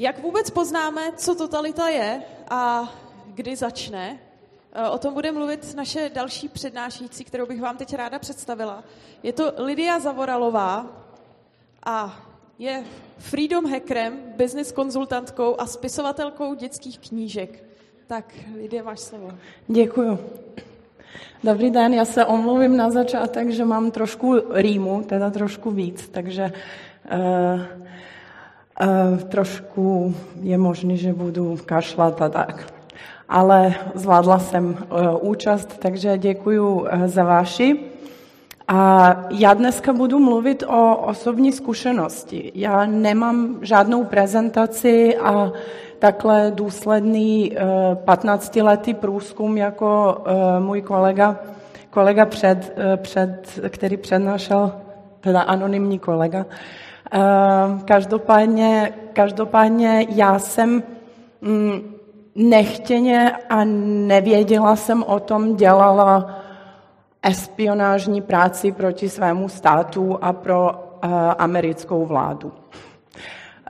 Jak vůbec poznáme, co totalita je a kdy začne? Eh, o tom bude mluvit naše další přednášející, kterou bych vám teď ráda představila. Je to Lidia Zavoralová a je freedom hackerem, business konzultantkou a spisovatelkou dětských knížek. Tak, Lidia, máš slovo. Děkuju. Dobrý den, já se omluvím na začátek, že mám trošku rýmu, teda trošku víc, takže uh, trošku je možné, že budu kašlat a tak. Ale zvládla jsem uh, účast, takže děkuji uh, za vaši. A já dneska budu mluvit o osobní zkušenosti. Já nemám žádnou prezentaci a takhle důsledný 15-letý průzkum jako můj kolega, kolega před, před, který přednášel, teda anonymní kolega. Každopádně, každopádně já jsem mm, nechtěně a nevěděla jsem o tom, dělala espionážní práci proti svému státu a pro uh, americkou vládu.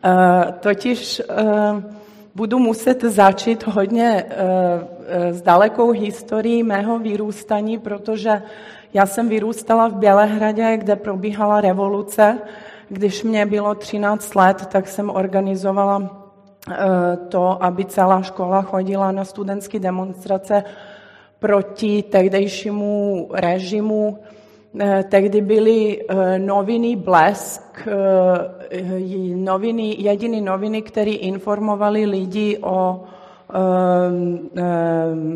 Uh, totiž uh, budu muset začít hodně uh, s dalekou historií mého vyrůstání, protože já jsem vyrůstala v Bělehradě, kde probíhala revoluce. Když mě bylo 13 let, tak jsem organizovala to, aby celá škola chodila na studentské demonstrace proti tehdejšímu režimu. Eh, tehdy byly eh, noviny Blesk, eh, noviny, jediné noviny, které informovali lidi o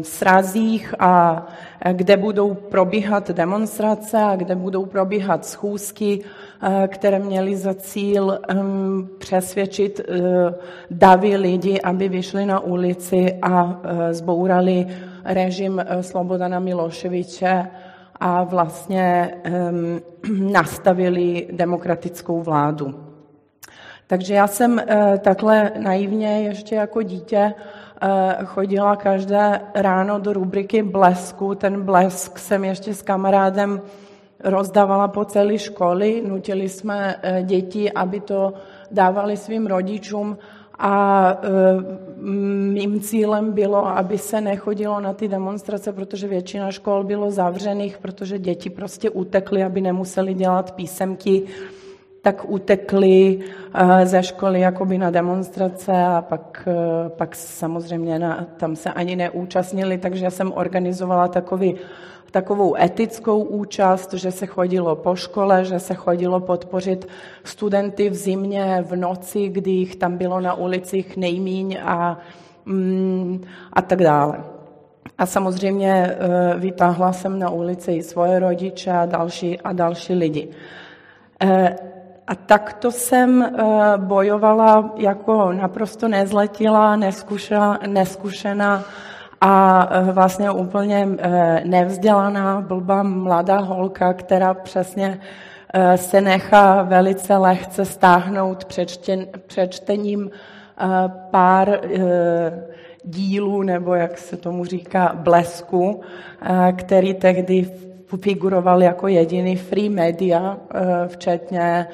srazích a kde budou probíhat demonstrace a kde budou probíhat schůzky, které měly za cíl přesvědčit davy lidi, aby vyšli na ulici a zbourali režim eh, Slobodana Miloševiče a vlastně nastavili demokratickou vládu. Takže já jsem takhle naivně ještě jako dítě chodila každé ráno do rubriky Blesku. Ten blesk jsem ještě s kamarádem rozdávala po celé školy. Nutili jsme uh, děti, aby to dávali svým rodičům a mým cílem bylo, aby se nechodilo na ty demonstrace, protože většina škol bylo zavřených, protože děti prostě utekly, aby nemuseli dělat písemky, tak utekli e, ze školy jakoby na demonstrace a pak, e, pak samozřejmě na, tam se ani neúčastnili, takže jsem organizovala takový takovou etickou účast, že se chodilo po škole, že se chodilo podpořit studenty v zimě, v noci, kdy jich tam bylo na ulicích nejmíň a, mm, a tak dále. A samozřejmě e, vytáhla jsem na ulici i svoje rodiče a další, a další lidi. A takto jsem e, bojovala jako naprosto nezletila, neskušená, a e, vlastně úplně e, nevzdělaná, blbá mladá holka, která přesně se nechá velice lehce stáhnout přečtením pár dílů, nebo jak se tomu říká, blesku, který tehdy figuroval jako jediný free media, včetně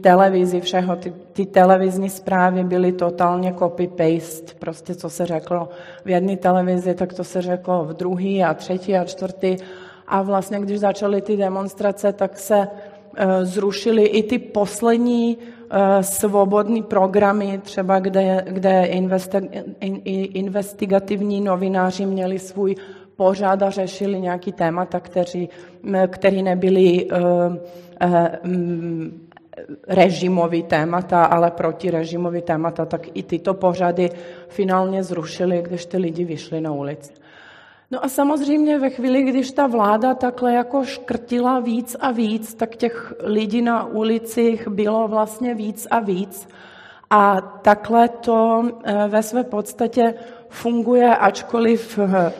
televizi, všeho. Ty, ty televizní zprávy byly totálně copy-paste. Prostě co se řeklo v jedné televizi, tak to se řeklo v druhé a třetí a čtvrtý. A vlastně, když začaly ty demonstrace, tak se uh, zrušily i ty poslední uh, svobodné programy, třeba kde, kde investi, in, investigativní novináři měli svůj pořád a řešili nějaký témata, kteří, který nebyli uh, režimový témata, ale protirežimový témata, tak i tyto pořady finálně zrušili, když ty lidi vyšli na ulici. No a samozřejmě ve chvíli, když ta vláda takhle jako škrtila víc a víc, tak těch lidí na ulicích bylo vlastně víc a víc. A takhle to eh, ve své podstatě funguje, ačkoliv eh,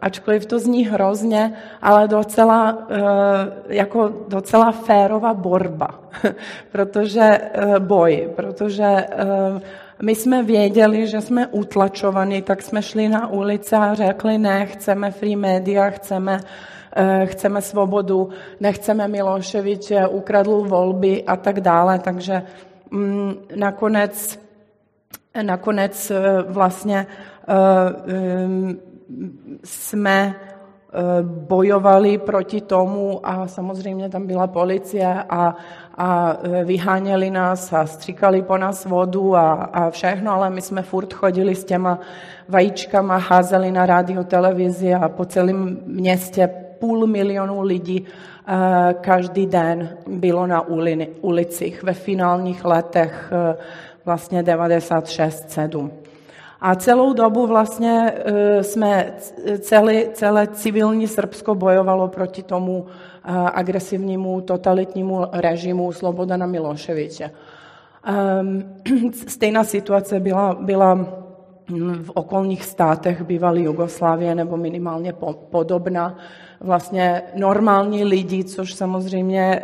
ačkoliv to zní hrozně, ale docela, eh, jako docela férová borba, protože eh, boj, protože eh, my jsme věděli, že jsme utlačovaní, tak jsme šli na ulici a řekli, ne, chceme free media, chceme, chceme svobodu, nechceme Miloševiče, ukradl volby a tak dále. Takže mm, nakonec nakonec vlastně jsme bojovali proti tomu a samozřejmě tam byla policie a, a vyháněli nás a stříkali po nás vodu a, a všechno, ale my jsme furt chodili s těma vajíčkama, házeli na rádio, televizi a po celém městě půl milionu lidí každý den bylo na ulicích ve finálních letech vlastně 96-7. A celou dobu vlastně jsme celé, celé civilní Srbsko bojovalo proti tomu agresivnímu totalitnímu režimu Slobodana Miloševiče. Stejná situace byla, byla v okolních státech bývalé Jugoslávie nebo minimálně podobná. Vlastně normální lidi, což samozřejmě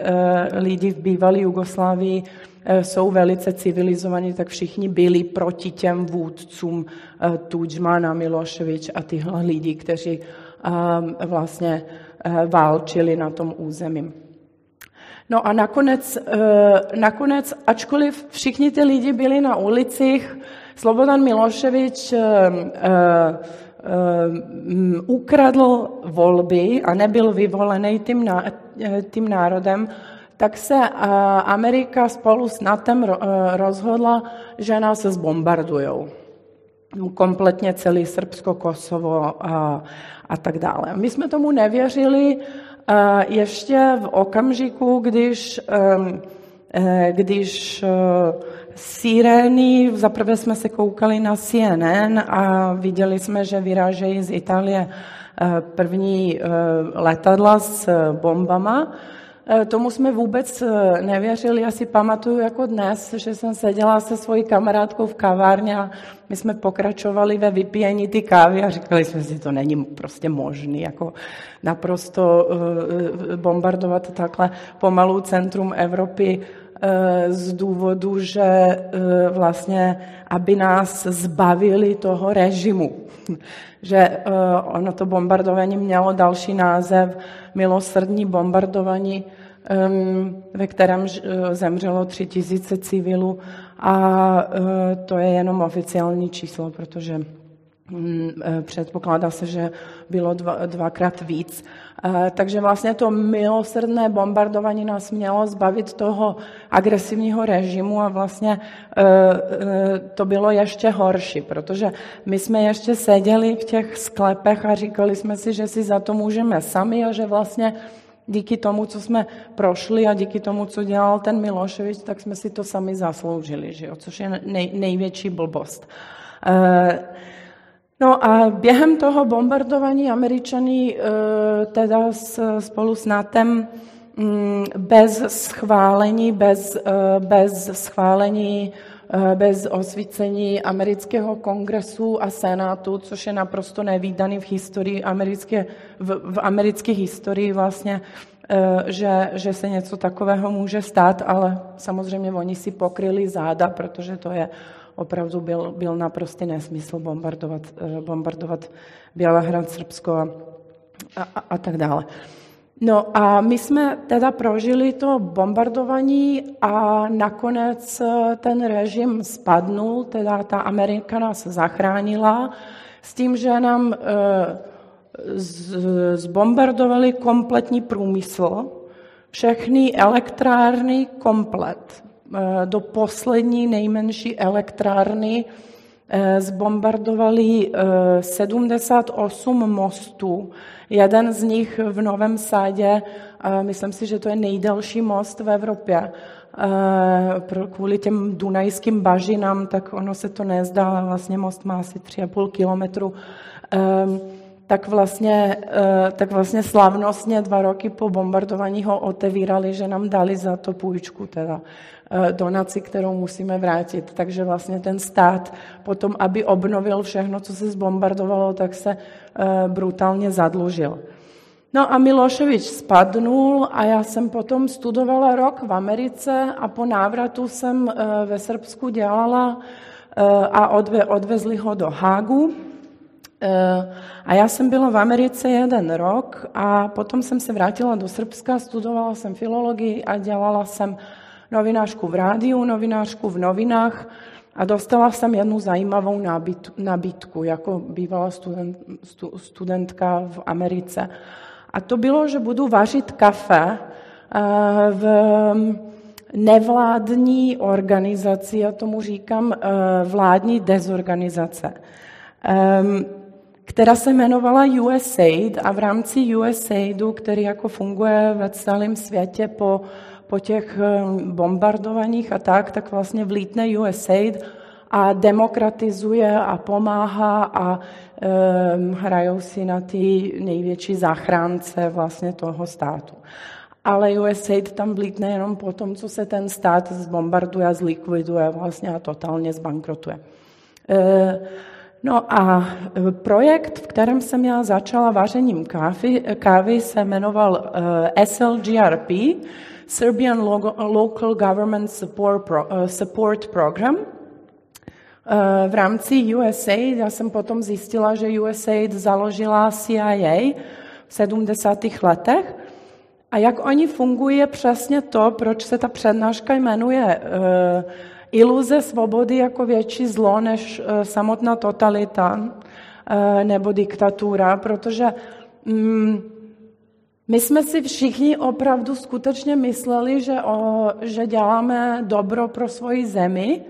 lidi v bývalé Jugoslávii jsou velice civilizovaní, tak všichni byli proti těm vůdcům Tudžmana, Miloševič a tyhle lidi, kteří vlastně válčili na tom území. No a nakonec, nakonec, ačkoliv všichni ty lidi byli na ulicích, Slobodan Miloševič ukradl volby a nebyl vyvolený tím, tím národem, tak se Amerika spolu s NATEM rozhodla, že nás zbombardují. Kompletně celý Srbsko, Kosovo a, a tak dále. My jsme tomu nevěřili ještě v okamžiku, když, když sirény, zaprvé jsme se koukali na CNN a viděli jsme, že vyrážejí z Itálie první letadla s bombama, Tomu jsme vůbec nevěřili. Já si pamatuju jako dnes, že jsem seděla se svojí kamarádkou v kavárně a my jsme pokračovali ve vypíjení ty kávy a říkali jsme si, to není prostě možný, jako naprosto bombardovat takhle pomalou centrum Evropy z důvodu, že vlastně, aby nás zbavili toho režimu. Že ono to bombardování mělo další název milosrdní bombardování, ve kterém zemřelo tři tisíce civilů a to je jenom oficiální číslo, protože předpokládá se, že bylo dva, dvakrát víc. Takže vlastně to milosrdné bombardování nás mělo zbavit toho agresivního režimu a vlastně to bylo ještě horší, protože my jsme ještě seděli v těch sklepech a říkali jsme si, že si za to můžeme sami a že vlastně díky tomu, co jsme prošli a díky tomu, co dělal ten Miloševič, tak jsme si to sami zasloužili, že jo? což je nej, největší blbost. No a během toho bombardování američany teda spolu s NATEM bez schválení, bez, bez schválení, bez osvícení amerického kongresu a senátu, což je naprosto nevýdaný v historii americké, v, v americké historii vlastně, že, že se něco takového může stát, ale samozřejmě oni si pokryli záda, protože to je opravdu byl, byl naprostý nesmysl bombardovat, bombardovat Bělehrad, Srbsko a, a, a tak dále. No a my jsme teda prožili to bombardování a nakonec ten režim spadnul, teda ta Amerika nás zachránila s tím, že nám zbombardovali kompletní průmysl, všechny elektrárny komplet. Do poslední nejmenší elektrárny zbombardovali 78 mostů. Jeden z nich v Novém Sádě, myslím si, že to je nejdelší most v Evropě, kvůli těm dunajským bažinám, tak ono se to nezdá, ale vlastně most má asi 3,5 kilometru tak vlastně, tak vlastně slavnostně dva roky po bombardování ho otevírali, že nám dali za to půjčku, teda donaci, kterou musíme vrátit. Takže vlastně ten stát potom, aby obnovil všechno, co se zbombardovalo, tak se brutálně zadlužil. No a Miloševič spadnul a já jsem potom studovala rok v Americe a po návratu jsem ve Srbsku dělala a odve, odvezli ho do Hágu, a já jsem byla v Americe jeden rok a potom jsem se vrátila do Srbska, studovala jsem filologii a dělala jsem novinářku v rádiu, novinářku v novinách A dostala jsem jednu zajímavou nabídku, jako bývalá student, studentka v Americe. A to bylo, že budu vařit kafe v nevládní organizaci, já tomu říkám vládní dezorganizace která se jmenovala USAID a v rámci USAIDu, který jako funguje ve celém světě po, po těch eh, bombardovaních a tak, tak vlastně vlítne USAID a demokratizuje a pomáhá a um, hrajou si na ty největší zachránce vlastně toho státu. Ale USAID tam vlítne jenom po tom, co se ten stát zbombarduje zlikviduje vlastně a totálně zbankrotuje. Uh, No a e, projekt, v kterém jsem já začala vařením kávy, kávy se jmenoval uh, SLGRP, Serbian Local Government Support, Pro, Support Program. V rámci USAID, já jsem potom zjistila, že USAID založila CIA v 70. letech a jak oni fungují, je přesně to, proč se ta přednáška jmenuje uh, iluze svobody jako větší zlo než eh, samotná totalita eh, nebo diktatura, protože mm, my jsme si všichni opravdu skutečně mysleli, že, o, že děláme dobro pro svoji zemi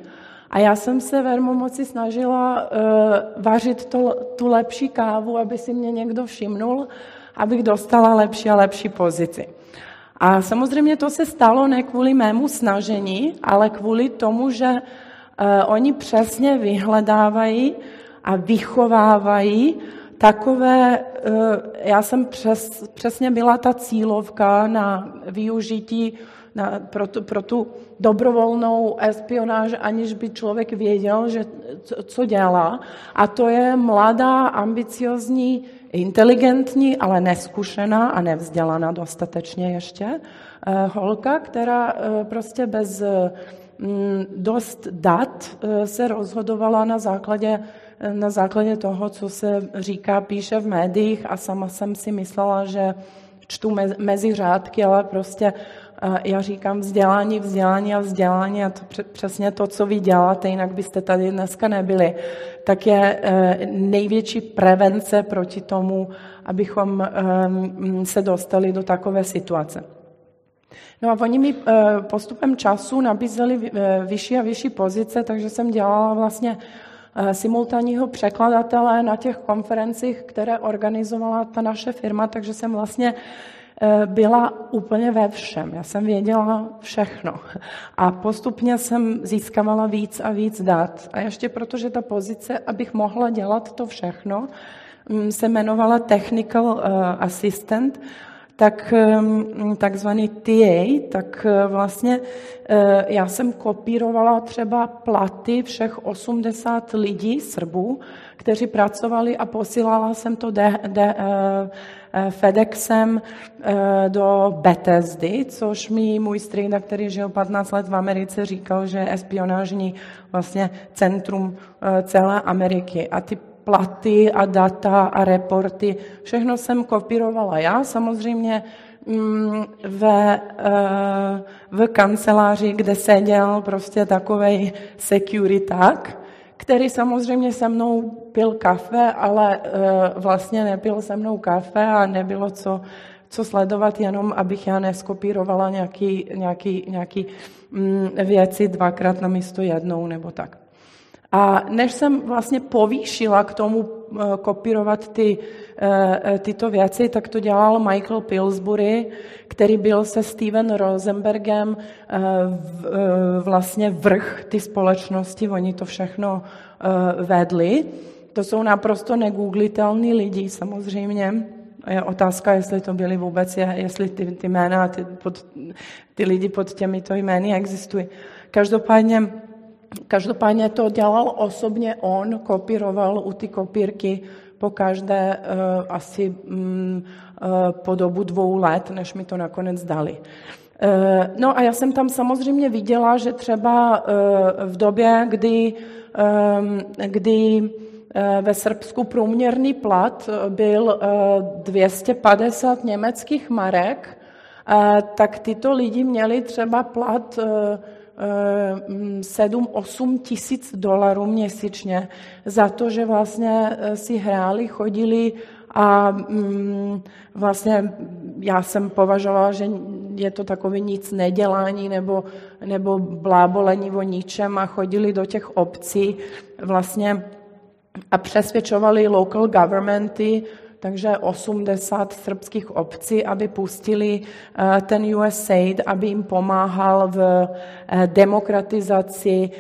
a já jsem se velmi moci snažila uh, vařit to, tu lepší kávu, aby si mě někdo všimnul, abych dostala lepší a lepší pozici. A samozřejmě to se stalo ne kvůli mému snažení, ale kvůli tomu, že uh, oni přesně vyhledávají a vychovávají takové, uh, já jsem přes, přesně byla ta cílovka na využití na, pro, tu, pro tu dobrovolnou espionáž, aniž by člověk věděl, že, co dělá. A to je mladá, ambiciozní inteligentní, ale neskušená a nevzdělaná dostatečně ještě eh, holka, která eh, prostě bez mm, dost dat eh, se rozhodovala na základě, na základě toho, co se říká, píše v médiích a sama jsem si myslela, že čtu mezi řádky, ale prostě já říkám vzdělání, vzdělání a vzdělání a to přesně to, co vy děláte, jinak byste tady dneska nebyli, tak je eh, největší prevence proti tomu, abychom ehm, se dostali do takové situace. No a oni mi eh, postupem času nabízeli eh, vyšší a vyšší pozice, takže jsem dělala vlastně simultánního překladatele na těch konferencích, které organizovala ta naše firma, takže jsem vlastně byla úplně ve všem. Já jsem věděla všechno. A postupně jsem získávala víc a víc dat. A ještě protože ta pozice, abych mohla dělat to všechno, mm, se jmenovala Technical eh, Assistant, tak mm, takzvaný TA, tak eh, vlastně já jsem kopírovala třeba platy všech 80 lidí, Srbů, kteří pracovali a posílala jsem to de, de, Eh, FedExem eh, do Bethesdy, což mi můj strýda, který žil 15 let v Americe, říkal, že je espionážní vlastně centrum eh, celé Ameriky. A ty platy a data a reporty, všechno jsem kopírovala já. Samozřejmě mm, ve, v kanceláři, kde seděl prostě takovej securiták, který samozřejmě se mnou pil kafe, ale eh, vlastně nepil se mnou kafe a nebylo co, co sledovat, jenom abych já neskopírovala nějaký, nějaký, nějaký mm, věci dvakrát na místo jednou nebo tak. A než jsem vlastně povýšila k tomu eh, kopírovat ty, eh, tyto věci, tak to dělal Michael Pillsbury, který byl se Steven Rosenbergem vlastně vrch ty společnosti. Oni to všechno vedli. To jsou naprosto negooglitelní lidi samozřejmě. Je otázka, jestli to byli vůbec, jestli ty, ty jména, ty, pod, ty lidi pod těmito jmény existují. Každopádně, každopádně to dělal osobně on, kopíroval u ty kopírky po každé uh, asi um, uh, po dobu dvou let, než mi to nakonec dali. Uh, no a já jsem tam samozřejmě viděla, že třeba v době, kdy, kdy Eh, ve Srbsku průměrný plat eh, byl 250 eh, německých marek, tak tyto lidi měli třeba plat 7-8 tisíc dolarů měsíčně za to, že vlastně si hráli, chodili a mm, vlastně já jsem považovala, že je to takový nic nedělání nebo, nebo blábolení o ničem a chodili do těch obcí vlastně a přesvědčovali local governmenty, takže 80 srbských obcí, aby pustili eh, ten USAID, aby jim pomáhal v eh, demokratizaci,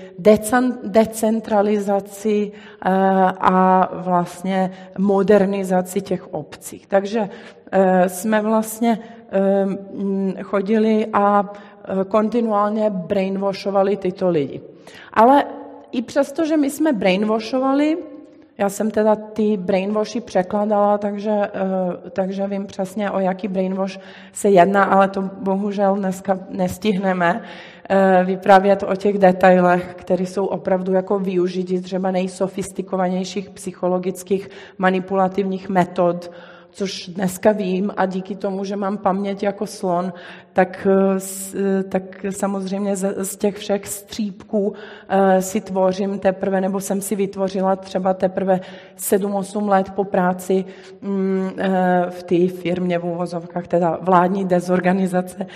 decentralizaci eh, a vlastně modernizaci těch obcí. Takže jsme vlastně chodili a kontinuálně brainwashovali tyto lidi. Ale i přesto, že my jsme brainwashovali, já jsem teda ty brainwashy překladala, takže, uh, takže vím přesně, o jaký brainwash se jedná, ale to bohužel dneska nestihneme uh, vyprávět o těch detailech, které jsou opravdu jako využití třeba nejsofistikovanějších psychologických manipulativních metod, což dneska vím a díky tomu, že mám paměť jako slon, tak, eh, tak samozřejmě z, z těch všech střípků eh, si tvořím teprve, nebo jsem si vytvořila třeba teprve 7-8 let po práci mm, eh, v té firmě v úvozovkách, teda vládní dezorganizace,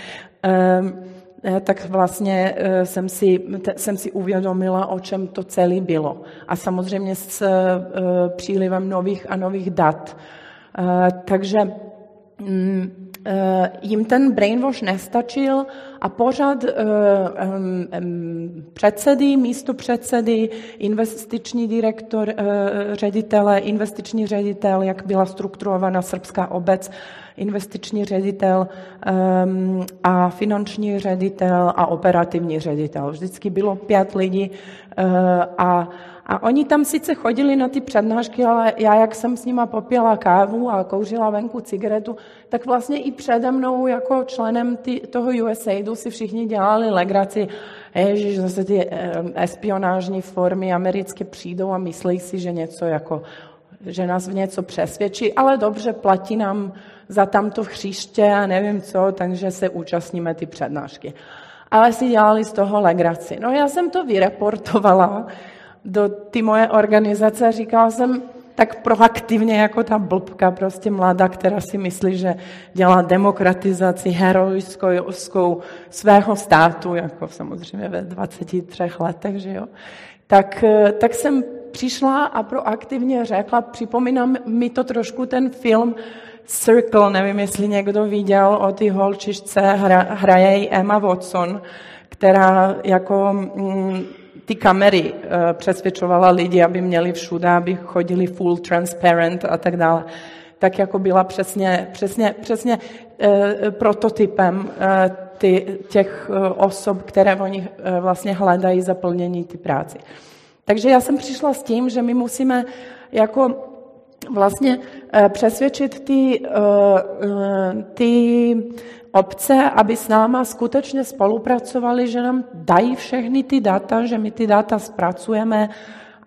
tak vlastně jsem si, jsem si uvědomila, o čem to celé bylo. A samozřejmě s přílivem nových a nových dat Eh, takže mm, eh, jim ten brainwash nestačil a pořád eh, předsedy, místo předsedy, investiční direktor, ředitele, investiční ředitel, jak byla strukturována srbská obec, investiční ředitel a finanční ředitel a operativní ředitel. Vždycky bylo pět lidí a a oni tam sice chodili na ty přednášky, ale já, jak jsem s nima popila kávu a kouřila venku cigaretu, tak vlastně i přede mnou jako členem ty, toho USAIDu si všichni dělali legraci. Ježiš, zase ty espionážní formy americké přijdou a myslí si, že něco jako že nás v něco přesvědčí, ale dobře, platí nám za tamto chříště a nevím co, takže se účastníme ty přednášky. Ale si dělali z toho legraci. No já jsem to vyreportovala, do ty moje organizace říkala jsem tak proaktivně jako ta blbka, prostě mladá, která si myslí, že dělá demokratizaci herojskou svého státu, jako samozřejmě ve 23 letech, že jo. Tak, tak jsem přišla a proaktivně řekla, připomínám mi to trošku ten film Circle, nevím, jestli někdo viděl, o ty holčičce hra, hraje Emma Watson, která jako mm, ty kamery uh, přesvědčovala lidi, aby měli všude, aby chodili full transparent a tak dále. Tak jako byla přesně, přesně, přesně uh, prototypem uh, ty, těch osob, které oni vlastně hledají zaplnění ty práci. Takže já jsem přišla s tím, že my musíme jako vlastně přesvědčit ty, ty obce, aby s náma skutečně spolupracovali, že nám dají všechny ty data, že my ty data zpracujeme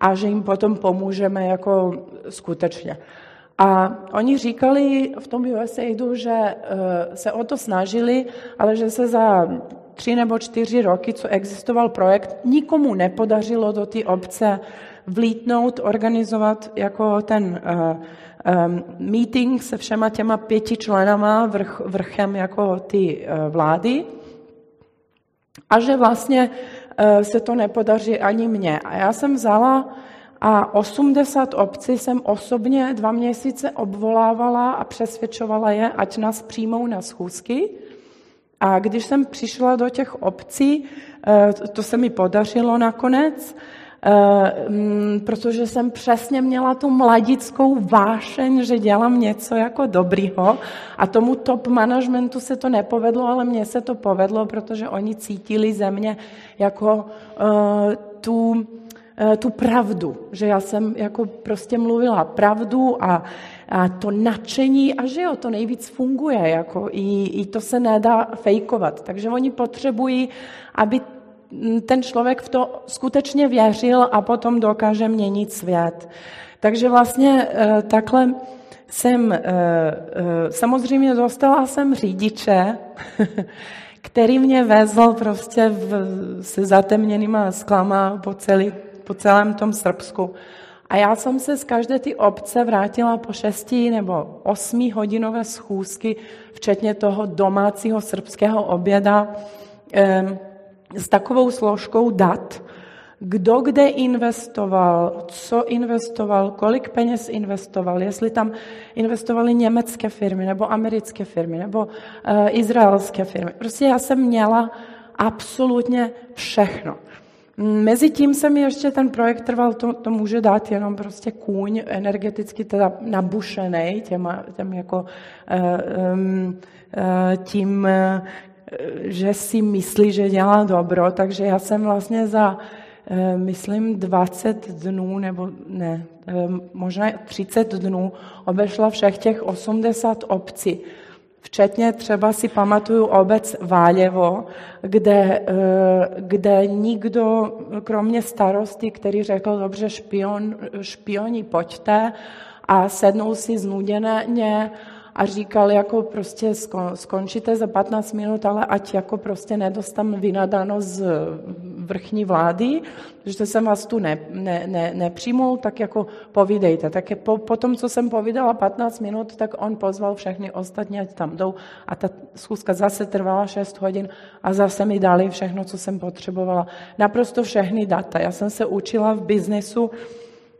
a že jim potom pomůžeme jako skutečně. A oni říkali v tom USAIdu, že eh, se o to snažili, ale že se za tři nebo čtyři roky, co existoval projekt, nikomu nepodařilo do té obce vlítnout, organizovat jako ten uh, um, meeting se všema těma pěti členama, vrch, vrchem jako ty uh, vlády a že vlastně uh, se to nepodaří ani mně. A já jsem vzala a 80 obcí jsem osobně dva měsíce obvolávala a přesvědčovala je, ať nás přijmou na schůzky. A když jsem přišla do těch obcí, to se mi podařilo nakonec, protože jsem přesně měla tu mladickou vášeň, že dělám něco jako dobrýho a tomu top managementu se to nepovedlo, ale mně se to povedlo, protože oni cítili ze mě jako uh, tu, uh, tu pravdu, že já jsem jako prostě mluvila pravdu a, a to nadšení a že jo, to nejvíc funguje, jako i, i to se nedá fejkovat. Takže oni potřebují, aby ten člověk v to skutečně věřil a potom dokáže měnit svět. Takže vlastně eh, takhle jsem, eh, eh, samozřejmě dostala jsem řidiče, který mě vezl prostě v, se zatemněnýma sklama po, celý, po celém tom Srbsku. A já jsem se z každé ty obce vrátila po šesti nebo osmi hodinové schůzky, včetně toho domácího srbského oběda, eh, s takovou složkou dat, kdo kde investoval, co investoval, kolik peněz investoval, jestli tam investovali německé firmy, nebo americké firmy, nebo uh, izraelské firmy. Prostě já jsem měla absolutně všechno. Mezi tím se mi ještě ten projekt trval, to, to může dát jenom prostě kůň energeticky teda nabušený těma, těm jako uh, um, tím, že si myslí, že dělá dobro, takže já jsem vlastně za Eh, myslím, 20 dnů, nebo ne, eh, možná 30 dnů obešla všech těch 80 obcí. Včetně třeba si pamatuju obec Válevo, kde, eh, kde nikdo, kromě starosty, který řekl, dobře, špion, špioni, pojďte, a sednou si znuděné a říkal, jako prostě skončíte za 15 minut, ale ať jako prostě nedostám vynadáno z vrchní vlády, že jsem vás tu ne, ne, ne, nepřijmul, tak jako povídejte. Tak po, po tom, co jsem povídala 15 minut, tak on pozval všechny ostatní, ať tam jdou a ta schůzka zase trvala 6 hodin a zase mi dali všechno, co jsem potřebovala. Naprosto všechny data. Já jsem se učila v biznesu,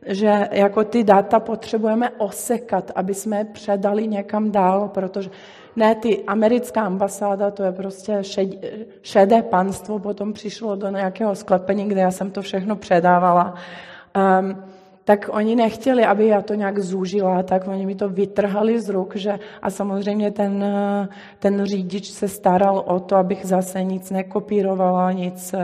že jako ty data potřebujeme osekat, aby jsme je předali někam dál, protože ne, ty americká ambasáda, to je prostě šedé panstvo, potom přišlo do nějakého sklepení, kde já jsem to všechno předávala. Um, tak oni nechtěli, aby já to nějak zúžila, tak oni mi to vytrhali z ruk, že a samozřejmě ten, ten řidič se staral o to, abych zase nic nekopírovala, nic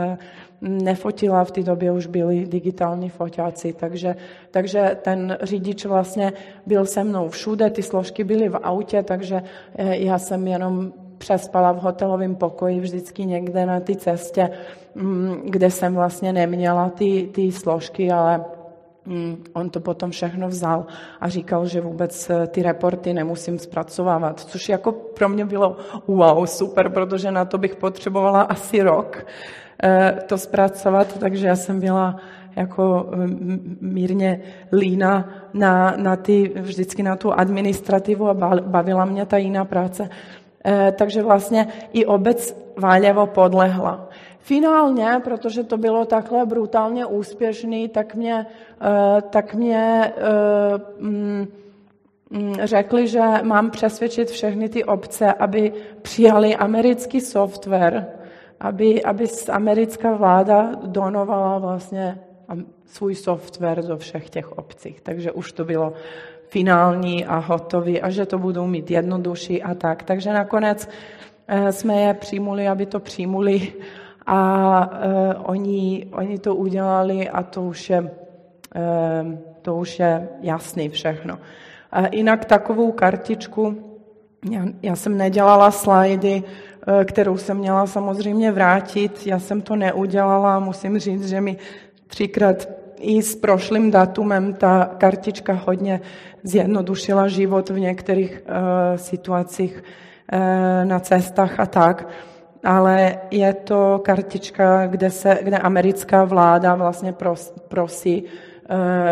nefotila, v té době už byli digitální foťáci, takže, takže ten řidič vlastně byl se mnou všude, ty složky byly v autě, takže eh, já jsem jenom přespala v hotelovém pokoji vždycky někde na té cestě, mm, kde jsem vlastně neměla ty, ty složky, ale mm, On to potom všechno vzal a říkal, že vůbec eh, ty reporty nemusím zpracovávat, což jako pro mě bylo wow, super, protože na to bych potřebovala asi rok. Eh, to zpracovat, takže já jsem byla jako mírně lína na, na ty, vždycky na tu administrativu a bavila mě ta jiná práce. Eh, takže vlastně i obec Váľevo podlehla. Finálně, protože to bylo takhle brutálně úspěšný, tak mě, eh, tak mě mm, mm, řekli, že mám přesvědčit všechny ty obce, aby přijali americký software, aby, aby americká vláda donovala vlastně svůj software do všech těch obcích. Takže už to bylo finální a hotový a že to budou mít jednodušší a tak. Takže nakonec eh, jsme je přijmuli, aby to přijmuli a uh, oni, oni to udělali a to už je, uh, to už je jasný všechno. Uh, jinak takovou kartičku, já, já jsem nedělala slajdy, Eh, kterou jsem měla samozřejmě vrátit. Já jsem to neudělala, musím říct, že mi třikrát i s prošlým datumem ta kartička hodně zjednodušila život v některých uh, situacích uh, na cestách a tak. Ale je to kartička, kde, se, kde americká vláda vlastně pros, prosí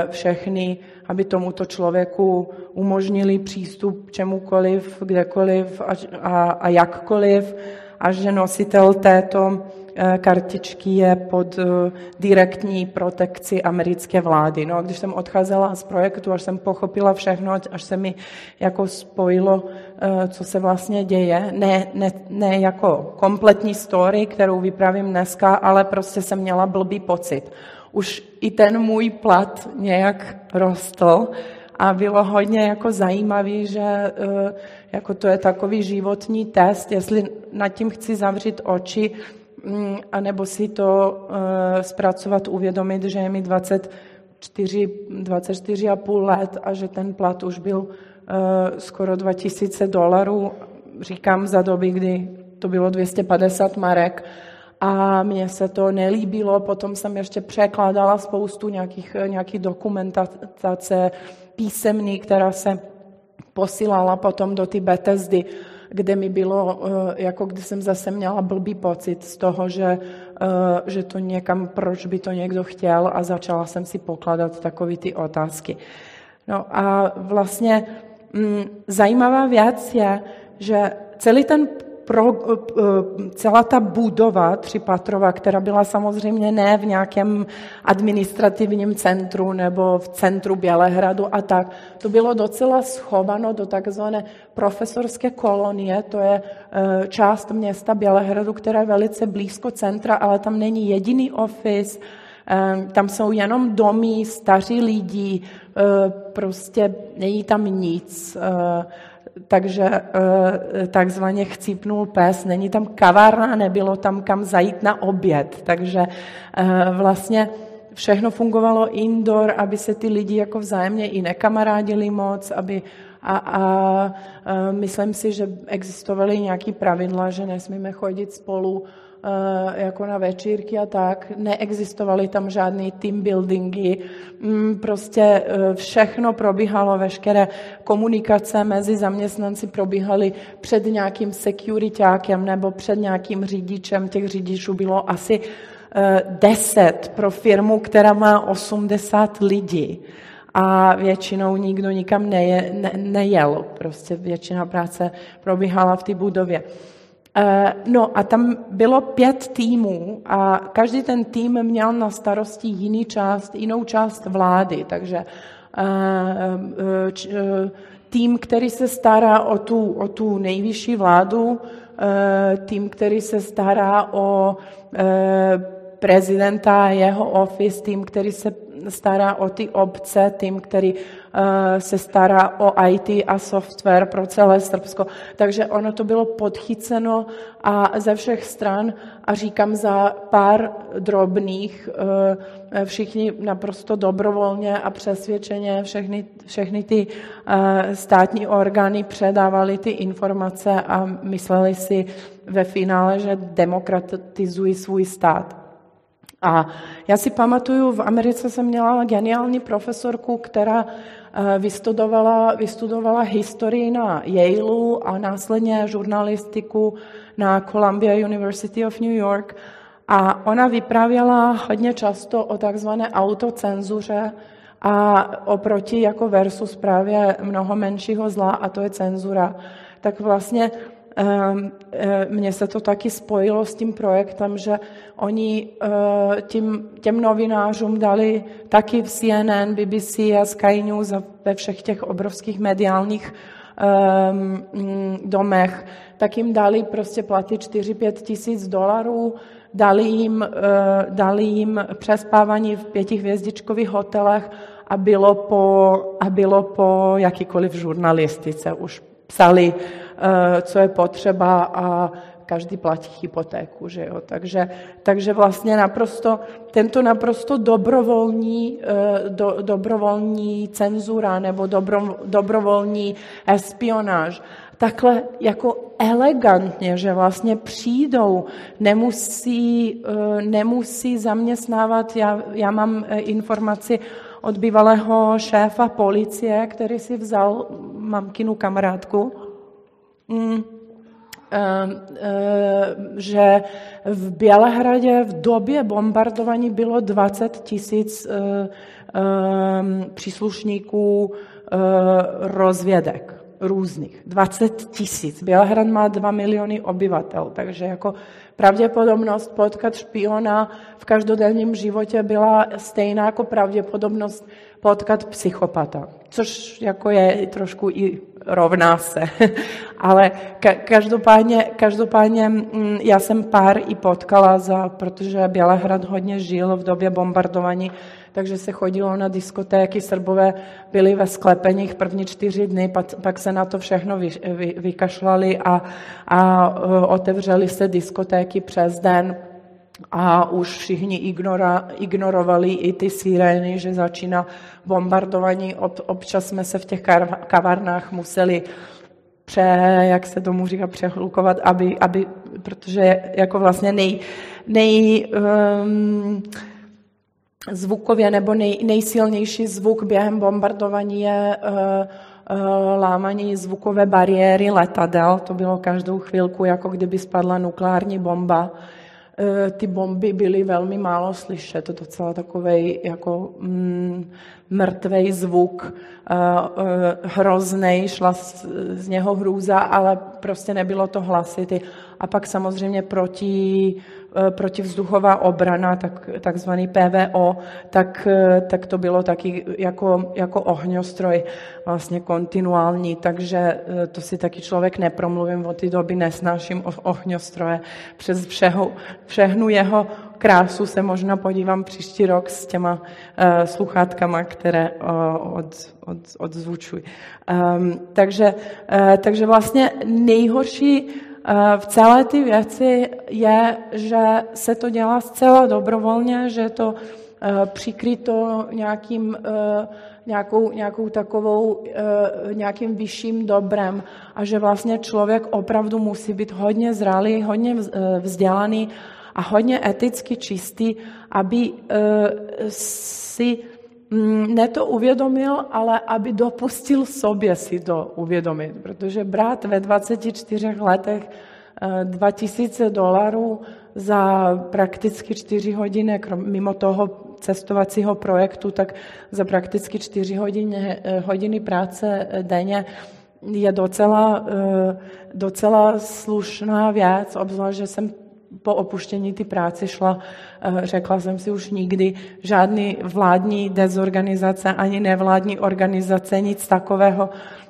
všechny, aby tomuto člověku umožnili přístup čemukoliv, kdekoliv a, a, a jakkoliv a že nositel této eh, kartičky je pod eh, direktní protekci americké vlády. No a když jsem odcházela z projektu, až jsem pochopila všechno, až se mi jako spojilo, eh, co se vlastně děje, ne, ne, ne jako kompletní story, kterou vypravím dneska, ale prostě jsem měla blbý pocit. Už i ten můj plat nějak rostl, a bylo hodně jako zajímavý, že eh, jako to je takový životní test, jestli nad tím chci zavřít oči, mm, anebo si to eh, zpracovat, uvědomit, že je mi 24, 24,5 let a že ten plat už byl eh, skoro 2000 dolarů, říkám za doby, kdy to bylo 250 marek, a mně se to nelíbilo, potom jsem ještě překládala spoustu nějakých, nějakých dokumentace, písemný, která se posílala potom do ty Bethesdy, kde mi bylo, jako kdy jsem zase měla blbý pocit z toho, že, že to někam, proč by to někdo chtěl a začala jsem si pokládat takové ty otázky. No a vlastně mm, zajímavá věc je, že celý ten pro, eh, eh, celá ta budova třípatrová, která byla samozřejmě ne v nějakém administrativním centru nebo v centru Bělehradu a tak, to bylo docela schováno do takzvané profesorské kolonie, to je eh, část města Bělehradu, která je velice blízko centra, ale tam není jediný office, tam jsou jenom domy, staří lidi, prostě není tam nic takže eh, takzvaně chcípnul pes, není tam kavárna, nebylo tam kam zajít na oběd, takže eh, vlastně všechno fungovalo indoor, aby se ty lidi jako vzájemně i nekamarádili moc, aby a, a, a eh, myslím si, že existovaly nějaké pravidla, že nesmíme chodit spolu jako na večírky a tak. Neexistovaly tam žádné team buildingy. Mm, prostě eh, všechno probíhalo, veškeré komunikace mezi zaměstnanci probíhaly před nějakým securitákem nebo před nějakým řidičem. Těch řidičů bylo asi eh, deset pro firmu, která má 80 lidí a většinou nikdo nikam neje, ne, nejel. Prostě většina práce probíhala v té budově. Eh, no a tam bylo pět týmů a každý ten tým měl na starosti jiný část, jinou část vlády, takže eh, eh, tým, který se stará o tu, o tu nejvyšší vládu, tým, který se stará o prezidenta a jeho office, tým, který se stará o ty obce, tým, který uh, se stará o IT a software pro celé Srbsko. Takže ono to bylo podchyceno a ze všech stran a říkám za pár drobných, uh, všichni naprosto dobrovolně a přesvědčeně, všechny, všechny ty uh, státní orgány předávali ty informace a mysleli si ve finále, že demokratizují svůj stát. A já si pamatuju, v Americe jsem měla geniální profesorku, která eh, vystudovala, vystudovala historii na Yaleu a následně žurnalistiku na Columbia University of New York. A ona vyprávěla hodně často o takzvané autocenzuře a oproti jako versus právě mnoho menšího zla, a to je cenzura. Tak vlastně mně se to taky spojilo s tím projektem, že oni eh, tím, těm novinářům dali taky v CNN, BBC a Sky News a ve všech těch obrovských mediálních ehm, mm, domech, tak jim dali prostě platy 4-5 tisíc dolarů, dali jim, eh, dali jim přespávání v pětihvězdičkových hotelech a bylo po, a bylo po jakýkoliv žurnalistice. Už psali Eh, co je potřeba a každý platí hypotéku. Že jo? Takže, takže vlastně naprosto, tento naprosto dobrovolní, eh, do, dobrovolní cenzura nebo dobro, dobrovolní espionáž, takhle jako elegantně, že vlastně přijdou, nemusí, eh, nemusí zaměstnávat, já, já mám informaci od bývalého šéfa policie, který si vzal mamkinu kamarádku, eh, eh, že v Bělehradě v době bombardování bylo 20 tisíc eh, příslušníků rozvědek různých. 20 tisíc. Bělehrad má 2 miliony obyvatel, takže jako pravděpodobnost potkat špiona v každodenním životě byla stejná jako pravděpodobnost potkat psychopata, což jako je trošku i rovná se. Ale ka- každopádně, každopádně mm, já jsem pár i potkala, za, protože Bělehrad hodně žil v době bombardování, takže se chodilo na diskotéky, Srbové byli ve sklepeních první čtyři dny, pak, pak se na to všechno vy, vy, vykašlali a, a e, otevřeli se diskotéky přes den, a už všichni ignora, ignorovali i ty sirény, že začíná bombardování. Ob, občas jsme se v těch kavárnách museli pře, jak se tomu říká, přehlukovat, aby, aby, protože jako vlastně nej, nej um, zvukově nebo nej, nejsilnější zvuk během bombardování je uh, lámaní zvukové bariéry letadel, to bylo každou chvilku, jako kdyby spadla nukleární bomba. Ty bomby byly velmi málo slyšet, to docela takový jako mm, mrtvej zvuk, hrozný, šla z, něho hrůza, ale prostě nebylo to hlasity. A pak samozřejmě proti Eh, protivzduchová obrana, tak, takzvaný PVO, tak, eh, tak to bylo taky jako, jako ohňostroj vlastně kontinuální, takže eh, to si taky člověk nepromluvím, od té doby nesnáším ohňostroje. Přes všeho, všechnu jeho krásu se možná podívám příští rok s těma uh, sluchátkama, které uh, od, od, odzvučují. Um, takže, uh, takže vlastně nejhorší v celé ty věci je, že se to dělá zcela dobrovolně, že je to eh, přikryto nějakým, eh, nějakou, nějakou takovou, eh, nějakým vyšším dobrem a že vlastně člověk opravdu musí být hodně zralý, hodně vzdělaný a hodně eticky čistý, aby si ne to uvědomil, ale aby dopustil sobě si to uvědomit. Protože brát ve 24 letech 2000 eh, dolarů za prakticky 4 hodiny, mimo toho cestovacího projektu, tak za prakticky 4 hodiny, eh, hodiny práce denně je docela, eh, docela slušná věc, obzvlášť, že jsem po opuštění ty práce šla, eh, řekla jsem si už nikdy, žádný vládní dezorganizace, ani nevládní organizace, nic takového.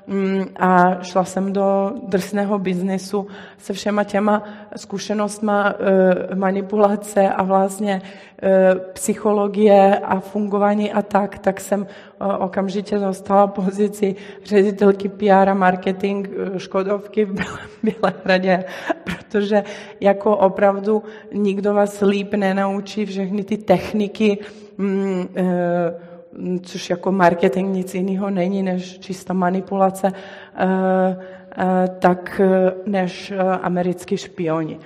Mm, a šla jsem do drsného biznesu se všema těma zkušenostma eh, manipulace a vlastně eh, psychologie a fungování a tak, tak jsem okamžitě dostala pozici ředitelky PR a marketing Škodovky v Bělehradě, protože jako opravdu nikdo vás líp nenaučí všechny ty techniky, mm, eh, což jako marketing nic jiného není než čistá manipulace, eh, eh, tak než americký špioni.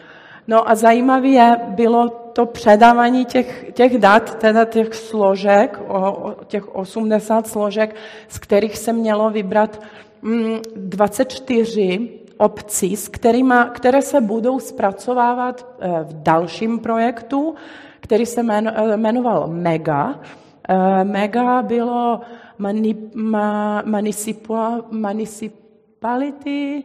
No a zajímavé bylo to předávání těch, těch dat, teda těch složek, o, o těch 80 složek, z kterých se mělo vybrat 24 mm, obcí, s kterýma, které se budou zpracovávat eh, v dalším projektu, který se eh, jmenoval MEGA. Eh, MEGA bylo municipality,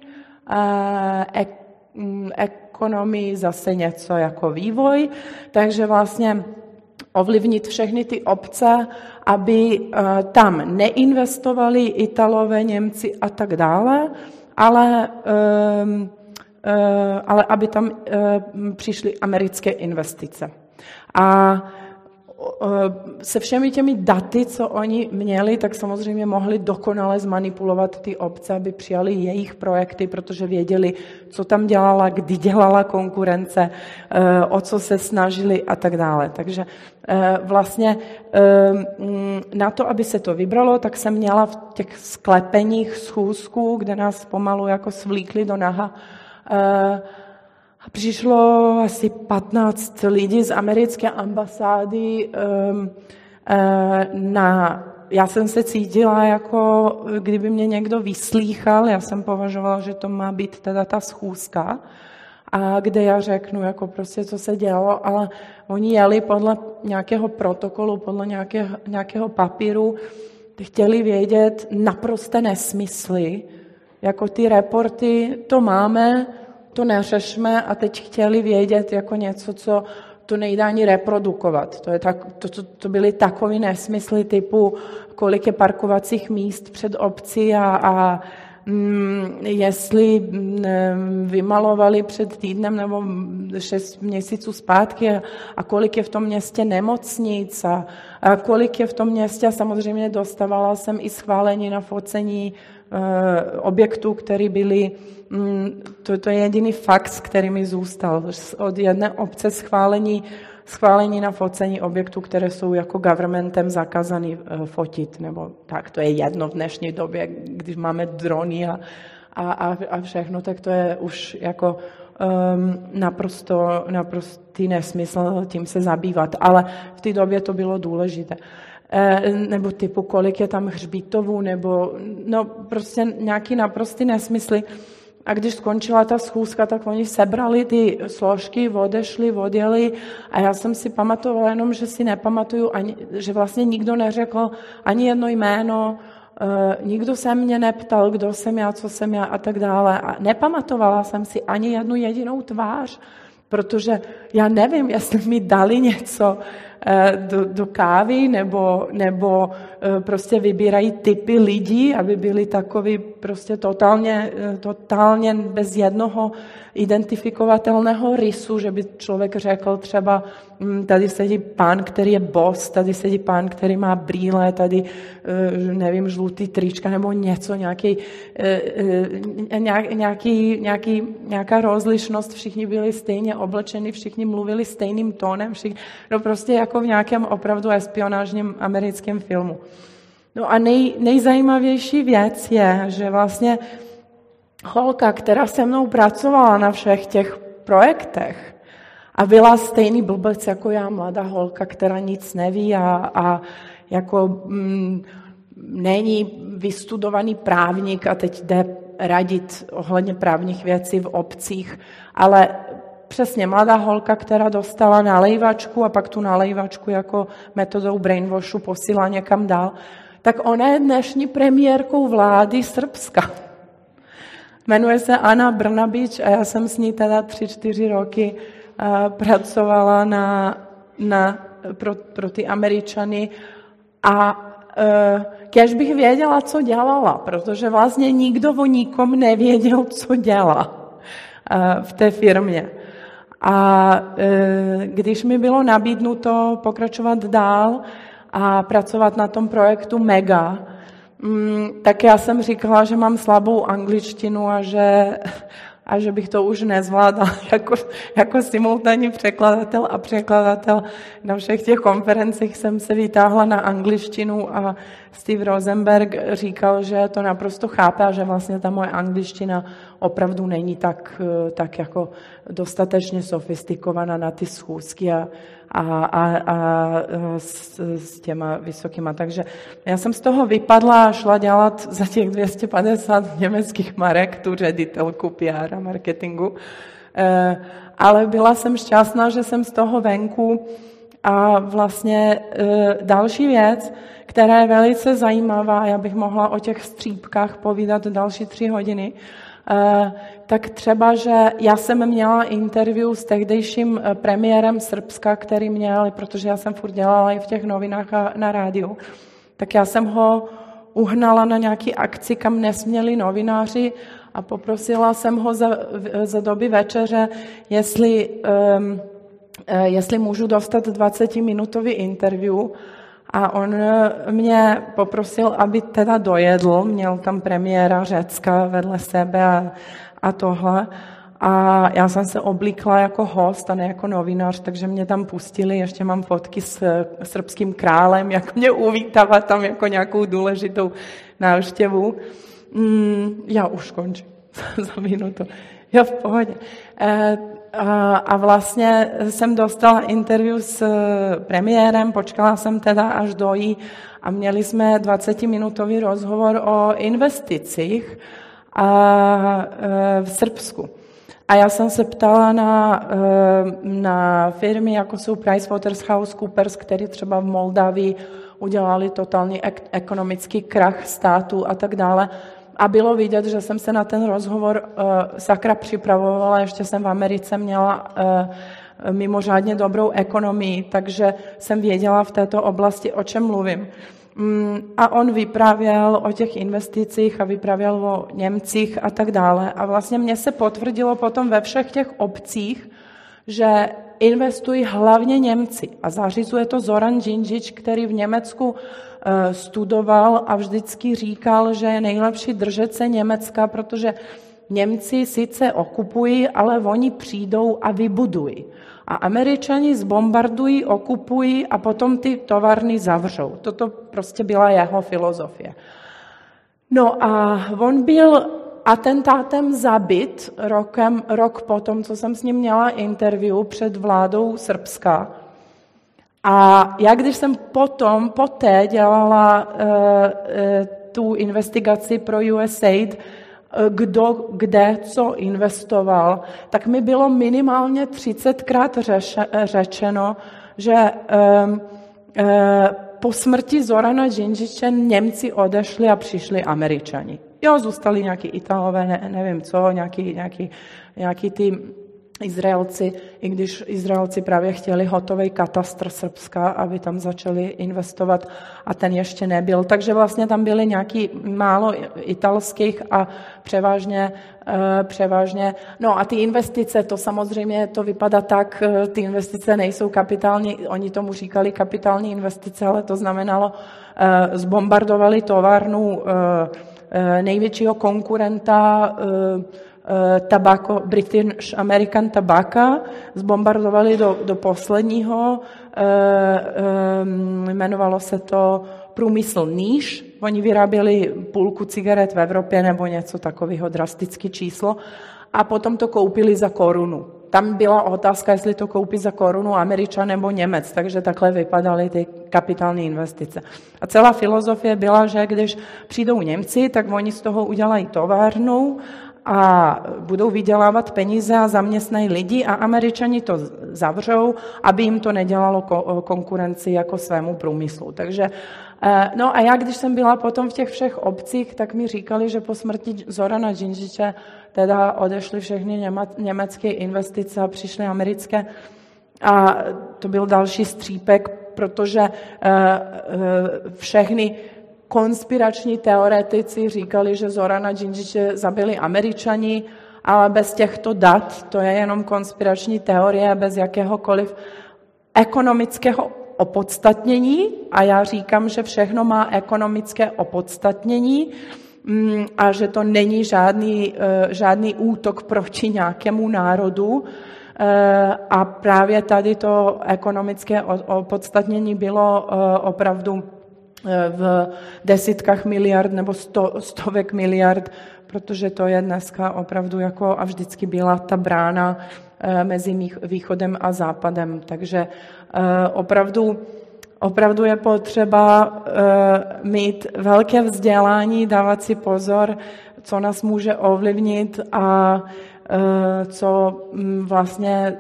ekonomii mm, zase něco jako vývoj, takže vlastně ovlivnit všechny ty obce, aby tam neinvestovali Italové, Němci a tak dále, ale, ehm, eh, ale aby tam eh, přišly americké investice. A se všemi těmi daty, co oni měli, tak samozřejmě mohli dokonale zmanipulovat ty obce, aby přijali jejich projekty, protože věděli, co tam dělala, kdy dělala konkurence, eh, o co se snažili a tak dále. Takže eh, vlastně eh, na to, aby se to vybralo, tak jsem měla v těch sklepeních schůzků, kde nás pomalu jako svlíkli do naha, přišlo asi 15 lidí z americké ambasády um, na já jsem se cítila jako, kdyby mě někdo vyslýchal, já jsem považovala, že to má být teda ta schůzka, a kde já řeknu, jako prostě, co se dělalo, ale oni jeli podle nějakého protokolu, podle nějakého, nějakého papíru, chtěli vědět naprosté nesmysly, jako ty reporty, to máme, to neřešme a teď chtěli vědět jako něco, co to nejde ani reprodukovat. To, je tak, to, to, to byly takové nesmysly typu, kolik je parkovacích míst před obcí a, a mm, jestli mm, vymalovali před týdnem nebo šest měsíců zpátky a, a kolik je v tom městě nemocnic a, a kolik je v tom městě a samozřejmě dostávala jsem i schválení na focení objektů, které byly, mm, to, to je jediný fakt, který mi zůstal. Od jedné obce schválení, schválení na focení objektů, které jsou jako governmentem zakázaný eh, fotit, nebo tak, to je jedno v dnešní době, když máme drony a, a, a všechno, tak to je už jako um, naprosto, naprostý nesmysl tím se zabývat. Ale v té době to bylo důležité. Eh, nebo typu, kolik je tam hřbítovů, nebo no prostě nějaký naprostý nesmysly. A když skončila ta schůzka, tak oni sebrali ty složky, odešli, odjeli a já jsem si pamatovala jenom, že si nepamatuju, ani, že vlastně nikdo neřekl ani jedno jméno, Uh, nikdo se mě neptal, kdo jsem já, co jsem já a tak dále. A nepamatovala jsem si ani jednu jedinou tvář, protože já nevím, jestli mi dali něco, Eh, do, do kávy nebo, nebo eh, prostě vybírají typy lidí, aby byli takový prostě totálně, eh, totálně bez jednoho identifikovatelného rysu, že by člověk řekl třeba, hm, tady sedí pán, který je boss, tady sedí pán, který má brýle, tady, nevím, žlutý trička nebo něco, nějaký, nějaký, nějaký, nějaká rozlišnost, všichni byli stejně oblečeni, všichni mluvili stejným tónem, všichni, no prostě jako v nějakém opravdu espionážním americkém filmu. No a nej, nejzajímavější věc je, že vlastně holka, která se mnou pracovala na všech těch projektech a byla stejný blbec jako já, mladá holka, která nic neví a, a jako mm, není vystudovaný právník a teď jde radit ohledně právních věcí v obcích, ale přesně mladá holka, která dostala nalejvačku a pak tu nalejvačku jako metodou brainwashu posílá někam dál, tak ona je dnešní premiérkou vlády Srbska. Jmenuje se Anna Brnabič a já jsem s ní teda tři, čtyři roky uh, pracovala na, na, pro, pro ty Američany a uh, kež bych věděla, co dělala, protože vlastně nikdo o nikom nevěděl, co dělá uh, v té firmě. A e, když mi bylo nabídnuto pokračovat dál a pracovat na tom projektu Mega, mm, tak já jsem říkala, že mám slabou angličtinu a že, a že bych to už nezvládala jako, jako simultánní překladatel a překladatel. Na všech těch konferencích jsem se vytáhla na angličtinu a Steve Rosenberg říkal, že to naprosto chápe a že vlastně ta moje angličtina opravdu není tak, tak jako dostatečně sofistikovaná na ty schůzky a, a, a, a s, s těma vysokýma. Takže já jsem z toho vypadla a šla dělat za těch 250 německých marek tu ředitelku PR a marketingu. E, ale byla jsem šťastná, že jsem z toho venku a vlastně e, další věc, která je velice zajímavá, já bych mohla o těch střípkách povídat další tři hodiny, tak třeba, že já jsem měla interview s tehdejším e, premiérem Srbska, který měl, protože já jsem furt dělala i v těch novinách a na rádiu, tak já jsem ho uhnala na nějaký akci, kam nesměli novináři a poprosila jsem ho za, za doby večeře, jestli um, Eh, jestli můžu dostat 20-minutový interview a on eh, mě poprosil, aby teda dojedl, měl tam premiéra Řecka vedle sebe a, a tohle. A já jsem se oblíkla jako host a ne jako novinář, takže mě tam pustili, ještě mám fotky s srbským králem, jak mě uvítává tam jako nějakou důležitou návštěvu. Mm, já už končím za minutu. Jo, v pohodě. E, a vlastně jsem dostala interview s eh, premiérem, počkala jsem teda až dojí a měli jsme 20-minutový rozhovor o investicích a, eh, v Srbsku. A já jsem se ptala na, eh, na firmy, jako jsou PricewaterhouseCoopers, který třeba v Moldavii udělali totální ekonomický krach státu a tak dále. A bylo vidět, že jsem se na ten rozhovor uh, sakra připravovala, ještě jsem v Americe měla uh, mimořádně dobrou ekonomii, takže jsem věděla v této oblasti, o čem mluvím. Um, a on vyprávěl o těch investicích a vyprávěl o Němcích a tak dále. A vlastně mně se potvrdilo potom ve všech těch obcích, že investují hlavně Němci. A zařizuje to Zoran Džinžič, který v Německu studoval a vždycky říkal, že je nejlepší držet se Německa, protože Němci sice okupují, ale oni přijdou a vybudují. A američani zbombardují, okupují a potom ty továrny zavřou. Toto prostě byla jeho filozofie. No a on byl atentátem zabit rokem, rok potom, co jsem s ním měla interview před vládou Srbska. A já, když jsem potom, poté dělala uh, uh, tu investigaci pro USAID, kdo kde co investoval, tak mi bylo minimálně 30krát řečeno, že um, uh, po smrti Zorana Džinžiče Němci odešli a přišli Američani. Jo, zůstali nějaký Italové, ne, nevím co, nějaký, nějaký, nějaký ty Izraelci, i když Izraelci právě chtěli hotový katastr Srbska, aby tam začali investovat a ten ještě nebyl. Takže vlastně tam byly nějaký málo italských a převážně, eh, převážně, no a ty investice, to samozřejmě to vypadá tak, eh, ty investice nejsou kapitální, oni tomu říkali kapitální investice, ale to znamenalo, eh, zbombardovali továrnu největšího konkurenta tabako, British American Tobacco, zbombardovali do, do posledního, eh, eh, jmenovalo se to průmysl níž. Oni vyráběli půlku cigaret v Evropě nebo něco takového, drastické číslo. A potom to koupili za korunu. Tam byla otázka, jestli to koupí za korunu Američan nebo Němec, takže takhle vypadaly ty kapitální investice. A celá filozofie byla, že když přijdou Němci, tak oni z toho udělají továrnu a budou vydělávat peníze a zaměstnají lidi a američani to zavřou, aby jim to nedělalo konkurenci jako svému průmyslu. Takže eh, No a já, když jsem byla potom v těch všech obcích, tak mi říkali, že po smrti Zorana Džinžiče teda odešly všechny německé investice a přišly americké. A to byl další střípek, protože eh, eh, všechny konspirační teoretici říkali, že Zorana Džinžiče zabili američani, ale bez těchto dat, to je jenom konspirační teorie, bez jakéhokoliv ekonomického opodstatnění a já říkám, že všechno má ekonomické opodstatnění mm, a že to není žádný, eh, žádný útok proti nějakému národu. Eh, a právě tady to ekonomické opodstatnění bylo eh, opravdu v desítkách miliard nebo sto, stovek miliard, protože to je dneska opravdu jako a vždycky byla ta brána eh, mezi východem a západem. Takže eh, opravdu, opravdu je potřeba mít velké vzdělání, dávat si pozor, co nás může ovlivnit a co mm, vlastně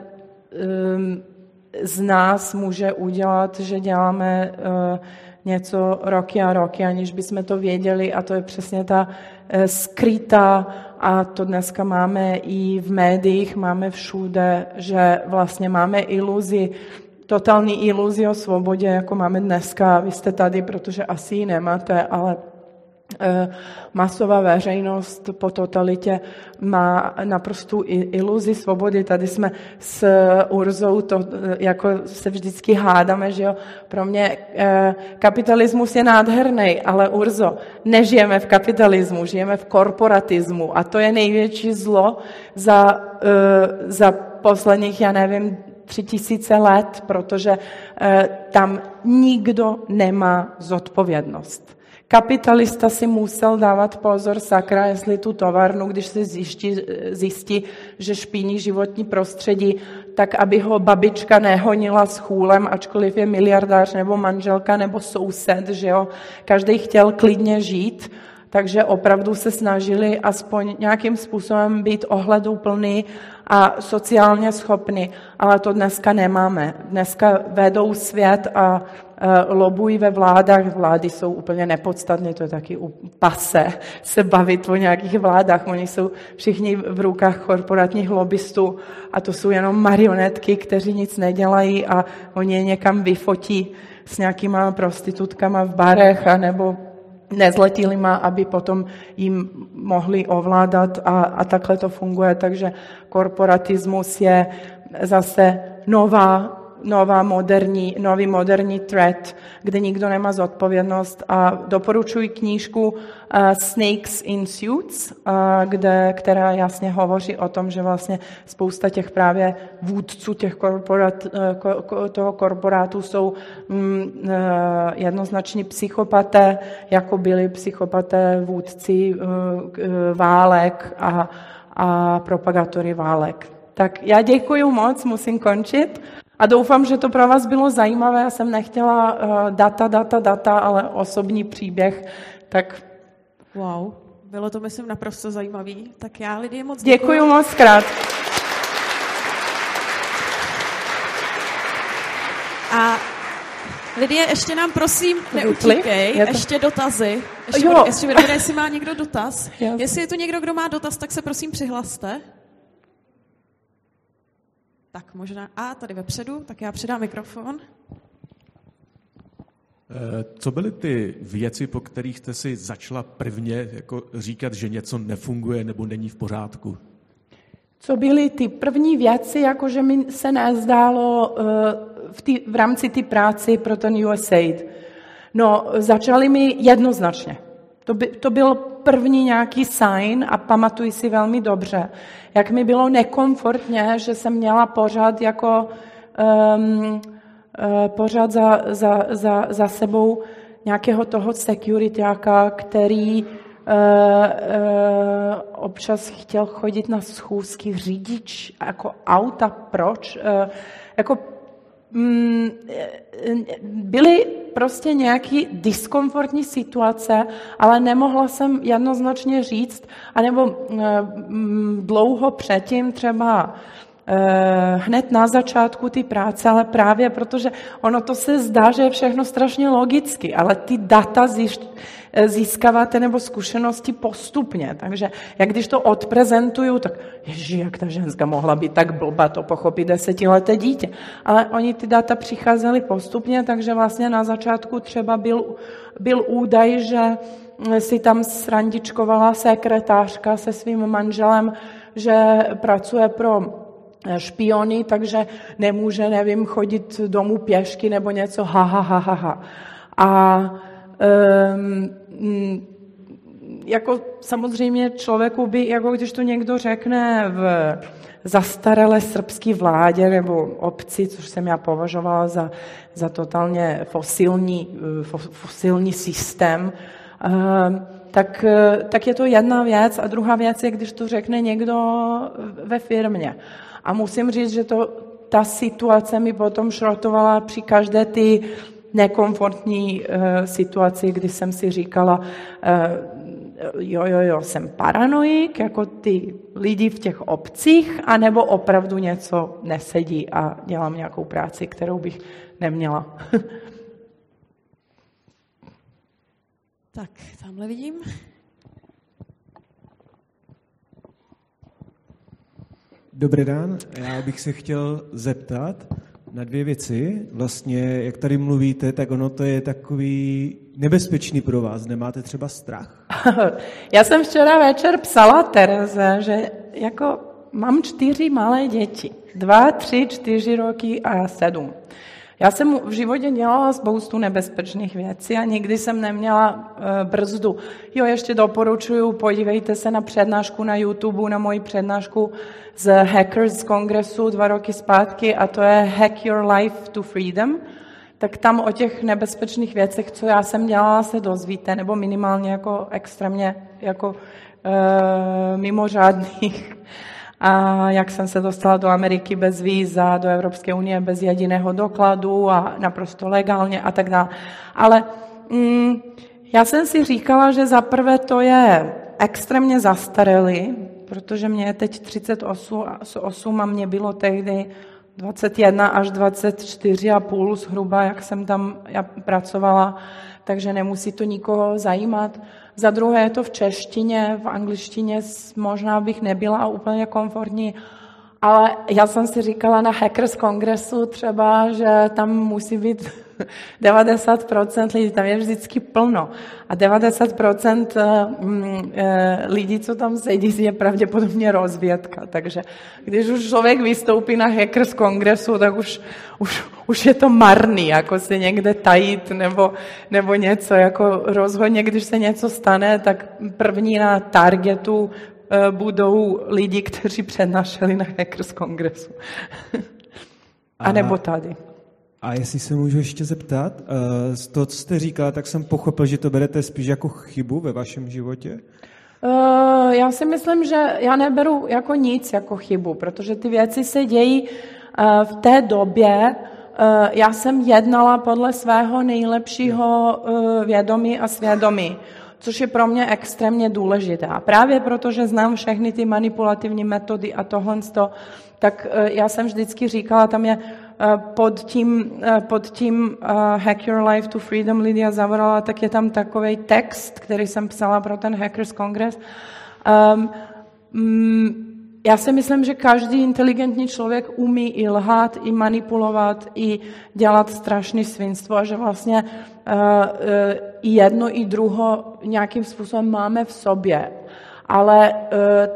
z nás může udělat, že děláme něco roky a roky, aniž bychom to věděli a to je přesně ta eh, skrytá a to dneska máme i v médiích, máme všude, že vlastně máme iluzi, totální iluzi o svobodě, jako máme dneska. Vy jste tady, protože asi ji nemáte, ale masová veřejnost po totalitě má naprostou iluzi svobody. Tady jsme s Urzou, to eh, jako se vždycky hádáme, že jo. Pro mě eh, kapitalismus je nádherný, ale Urzo, nežijeme v kapitalismu, žijeme v korporatismu a to je největší zlo za, za posledních, já nevím, tři tisíce let, protože tam nikdo nemá zodpovědnost. Kapitalista si musel dávat pozor, sakra, jestli tu továrnu, když se zjistí, zjistí, že špíní životní prostředí, tak aby ho babička nehonila s chůlem, ačkoliv je miliardář nebo manželka nebo soused, že jo. Každý chtěl klidně žít, takže opravdu se snažili aspoň nějakým způsobem být ohleduplný a sociálně schopný, ale to dneska nemáme. Dneska vedou svět a lobují ve vládách. Vlády jsou úplně nepodstatné, to je taky pase se bavit o nějakých vládách. Oni jsou všichni v rukách korporátních lobbystů a to jsou jenom marionetky, kteří nic nedělají a oni je někam vyfotí s nějakýma prostitutkama v barech a nebo nezletilýma, aby potom jim mohli ovládat a, a takhle to funguje. Takže korporatismus je zase nová nová moderní, nový moderní threat, kde nikdo nemá zodpovědnost a doporučuji knížku uh, Snakes in Suits, uh, kde, která jasně hovoří o tom, že vlastně spousta těch právě vůdců těch korporát, uh, toho korporátu jsou um, jednoznační psychopaté, jako byli psychopaté vůdci válek a, a propagátory válek. Tak já děkuji moc, musím končit. A doufám, že to pro vás bylo zajímavé. Já jsem nechtěla uh, data, data, data, ale osobní příběh. Tak Wow, bylo to, myslím, naprosto zajímavý. Tak já, Lidie, moc děkuji. Děkuji moc krát. A Lidie, ještě nám prosím neutíkej, to... ještě dotazy. Ještě, jo. Bude, ještě bude, jestli má někdo dotaz. Jestli je tu někdo, kdo má dotaz, tak se prosím přihlaste. Tak možná, a tady vepředu, tak já předám mikrofon. Eh, co byly ty věci, po kterých jste si začala prvně jako říkat, že něco nefunguje nebo není v pořádku? Co byly ty první věci, jako že mi se nezdálo uh, v, tý, v rámci té práci pro ten USAID? No, začaly mi jednoznačně. To, by, to byl první nějaký sign a pamatuji si velmi dobře, jak mi bylo nekomfortně, že jsem měla pořád jako um, uh, pořád za, za, za, za sebou nějakého toho securityáka, který uh, uh, občas chtěl chodit na schůzky řidič jako auta. Proč? Uh, jako byly prostě nějaké diskomfortní situace, ale nemohla jsem jednoznačně říct, anebo mm, dlouho předtím třeba hned na začátku ty práce, ale právě protože ono to se zdá, že je všechno strašně logicky, ale ty data Eh, získáváte nebo zkušenosti postupně. Takže jak když to odprezentuju, tak ježi, jak ta ženská mohla být tak blbá, to pochopí desetileté dítě. Ale oni ty data přicházely postupně, takže vlastně na začátku třeba byl, byl údaj, že si tam srandičkovala sekretářka se svým manželem, že pracuje pro špiony, takže nemůže, nevím, chodit domů pěšky nebo něco, ha, ha, ha, ha, ha. A um, jako samozřejmě člověku by, jako když to někdo řekne v zastaralé srbské vládě nebo obci, což jsem já považovala za, za totálně fosilní, fosilní systém, tak, tak je to jedna věc. A druhá věc je, když to řekne někdo ve firmě. A musím říct, že to, ta situace mi potom šrotovala při každé ty nekomfortní uh, situaci, kdy jsem si říkala, uh, jo, jo, jo, jsem paranoik, jako ty lidi v těch obcích, anebo opravdu něco nesedí a dělám nějakou práci, kterou bych neměla. tak, tamhle vidím. Dobrý den, já bych se chtěl zeptat, na dvě věci. Vlastně, jak tady mluvíte, tak ono to je takový nebezpečný pro vás. Nemáte třeba strach? Já jsem včera večer psala Tereze, že jako mám čtyři malé děti. Dva, tři, čtyři roky a sedm. Já jsem v životě dělala spoustu nebezpečných věcí a nikdy jsem neměla uh, brzdu. Jo, ještě doporučuju, podívejte se na přednášku na YouTube, na moji přednášku z Hackers kongresu dva roky zpátky a to je Hack Your Life to Freedom. Tak tam o těch nebezpečných věcech, co já jsem dělala, se dozvíte, nebo minimálně jako extrémně jako uh, mimořádných a jak jsem se dostala do Ameriky bez víza, do Evropské unie bez jediného dokladu a naprosto legálně a tak dále. Ale mm, já jsem si říkala, že za prvé to je extrémně zastarelý, protože mě je teď 38 8 a mě bylo tehdy 21 až 24 a půl zhruba, jak jsem tam já pracovala, takže nemusí to nikoho zajímat. Za druhé je to v češtině, v angličtině možná bych nebyla úplně komfortní, ale já jsem si říkala na Hackers kongresu třeba, že tam musí být 90% lidí, tam je vždycky plno. A 90% eh, mm, eh, lidí, co tam sedí, je pravděpodobně rozvědka. Takže když už člověk vystoupí na Hackers kongresu, tak už, už, už je to marný, jako se někde tajit nebo, nebo něco. Jako rozhodně, když se něco stane, tak první na targetu eh, budou lidi, kteří přednášeli na Hackers kongresu. A nebo tady. A jestli se můžu ještě zeptat, eh, z toho, co jste říkala, tak jsem pochopil, že to berete spíš jako chybu ve vašem životě? Uh, já si myslím, že já neberu jako nic jako chybu, protože ty věci se dějí Eh, v té době eh, já jsem jednala podle svého nejlepšího eh, vědomí a svědomí, což je pro mě extrémně důležité. A právě proto, že znám všechny ty manipulativní metody a tohle, tak já jsem vždycky říkala, tam je pod tím, pod tím Hack Your Life to Freedom Lidia Zavorala, tak je tam takový text, který jsem psala pro ten Hackers Congress. Um, já si myslím, že každý inteligentní člověk umí i lhát, i manipulovat, i dělat strašné svinstvo a že vlastně uh, uh, jedno, i druho nějakým způsobem máme v sobě. Ale uh,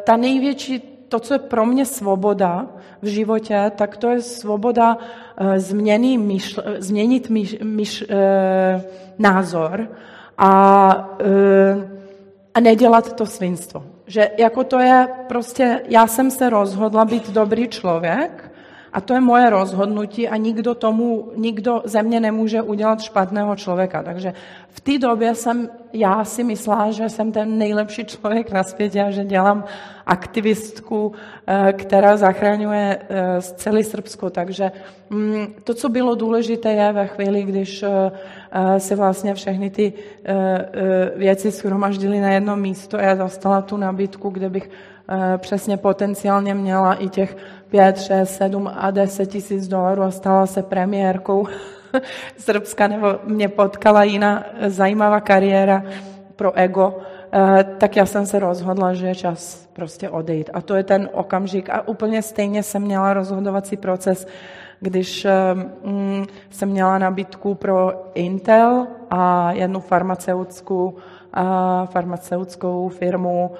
ta největší, to, co je pro mě svoboda v životě, tak to je svoboda uh, změny myšl, změnit myš, myš, uh, názor a, uh, a nedělat to svinstvo. Že jako to je prostě, já jsem se rozhodla být dobrý člověk a to je moje rozhodnutí a nikdo tomu, nikdo ze mě nemůže udělat špatného člověka. Takže v té době jsem, já si myslela, že jsem ten nejlepší člověk na světě a že dělám aktivistku, eh, která zachraňuje eh, celé Srbsko. Takže mm, to, co bylo důležité, je ve chvíli, když eh, se vlastně všechny ty věci shromaždily na jedno místo a já dostala tu nabídku, kde bych přesně potenciálně měla i těch 5, 6, 7 a 10 tisíc dolarů a stala se premiérkou Srbska, nebo mě potkala jiná zajímavá kariéra pro ego, eh, tak já jsem se rozhodla, že je čas prostě odejít. A to je ten okamžik. A úplně stejně jsem měla rozhodovací proces, když mm, jsem měla nabídku pro Intel a jednu farmaceutskou, farmaceutskou firmu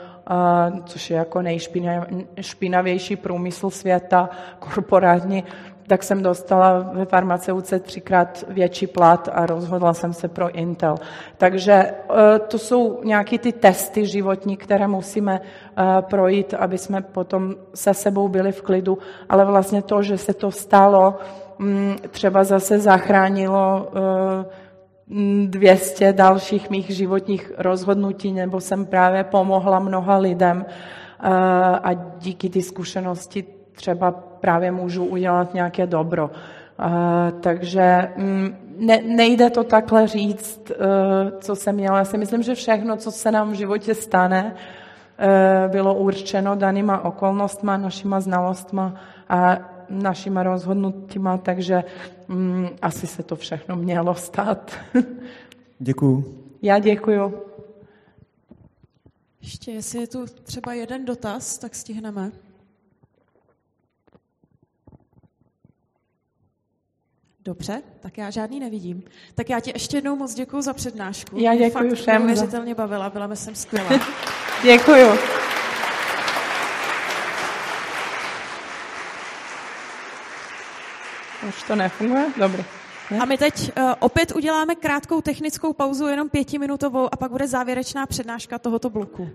což je jako nejšpinavější průmysl světa, korporátní, tak jsem dostala ve farmaceuce třikrát větší plat a rozhodla jsem se pro Intel. Takže e, to jsou nějaké ty testy životní, které musíme e, projít, aby jsme potom se sebou byli v klidu, ale vlastně to, že se to stalo, mm, třeba zase zachránilo e, 200 dalších mých životních rozhodnutí, nebo jsem právě pomohla mnoha lidem eh, a díky ty zkušenosti třeba právě můžu udělat nějaké dobro. Eh, takže mm, ne, nejde to takhle říct, eh, co jsem měla. Já si myslím, že všechno, co se nám v životě stane, bylo určeno danýma okolnostma, našima znalostma a našima rozhodnutíma, takže mm, asi se to všechno mělo stát. Děkuju. Já děkuju. Ještě, jestli je tu třeba jeden dotaz, tak stihneme. Dobře, tak já žádný nevidím. Tak já ti ještě jednou moc děkuji za přednášku. Já děkuji všem. Mě fakt bavila, byla jsem skvělá. děkuji. Už to nefunguje? Dobrý. Ne? A my teď uh, opět uděláme krátkou technickou pauzu, jenom pětiminutovou, a pak bude závěrečná přednáška tohoto bloku.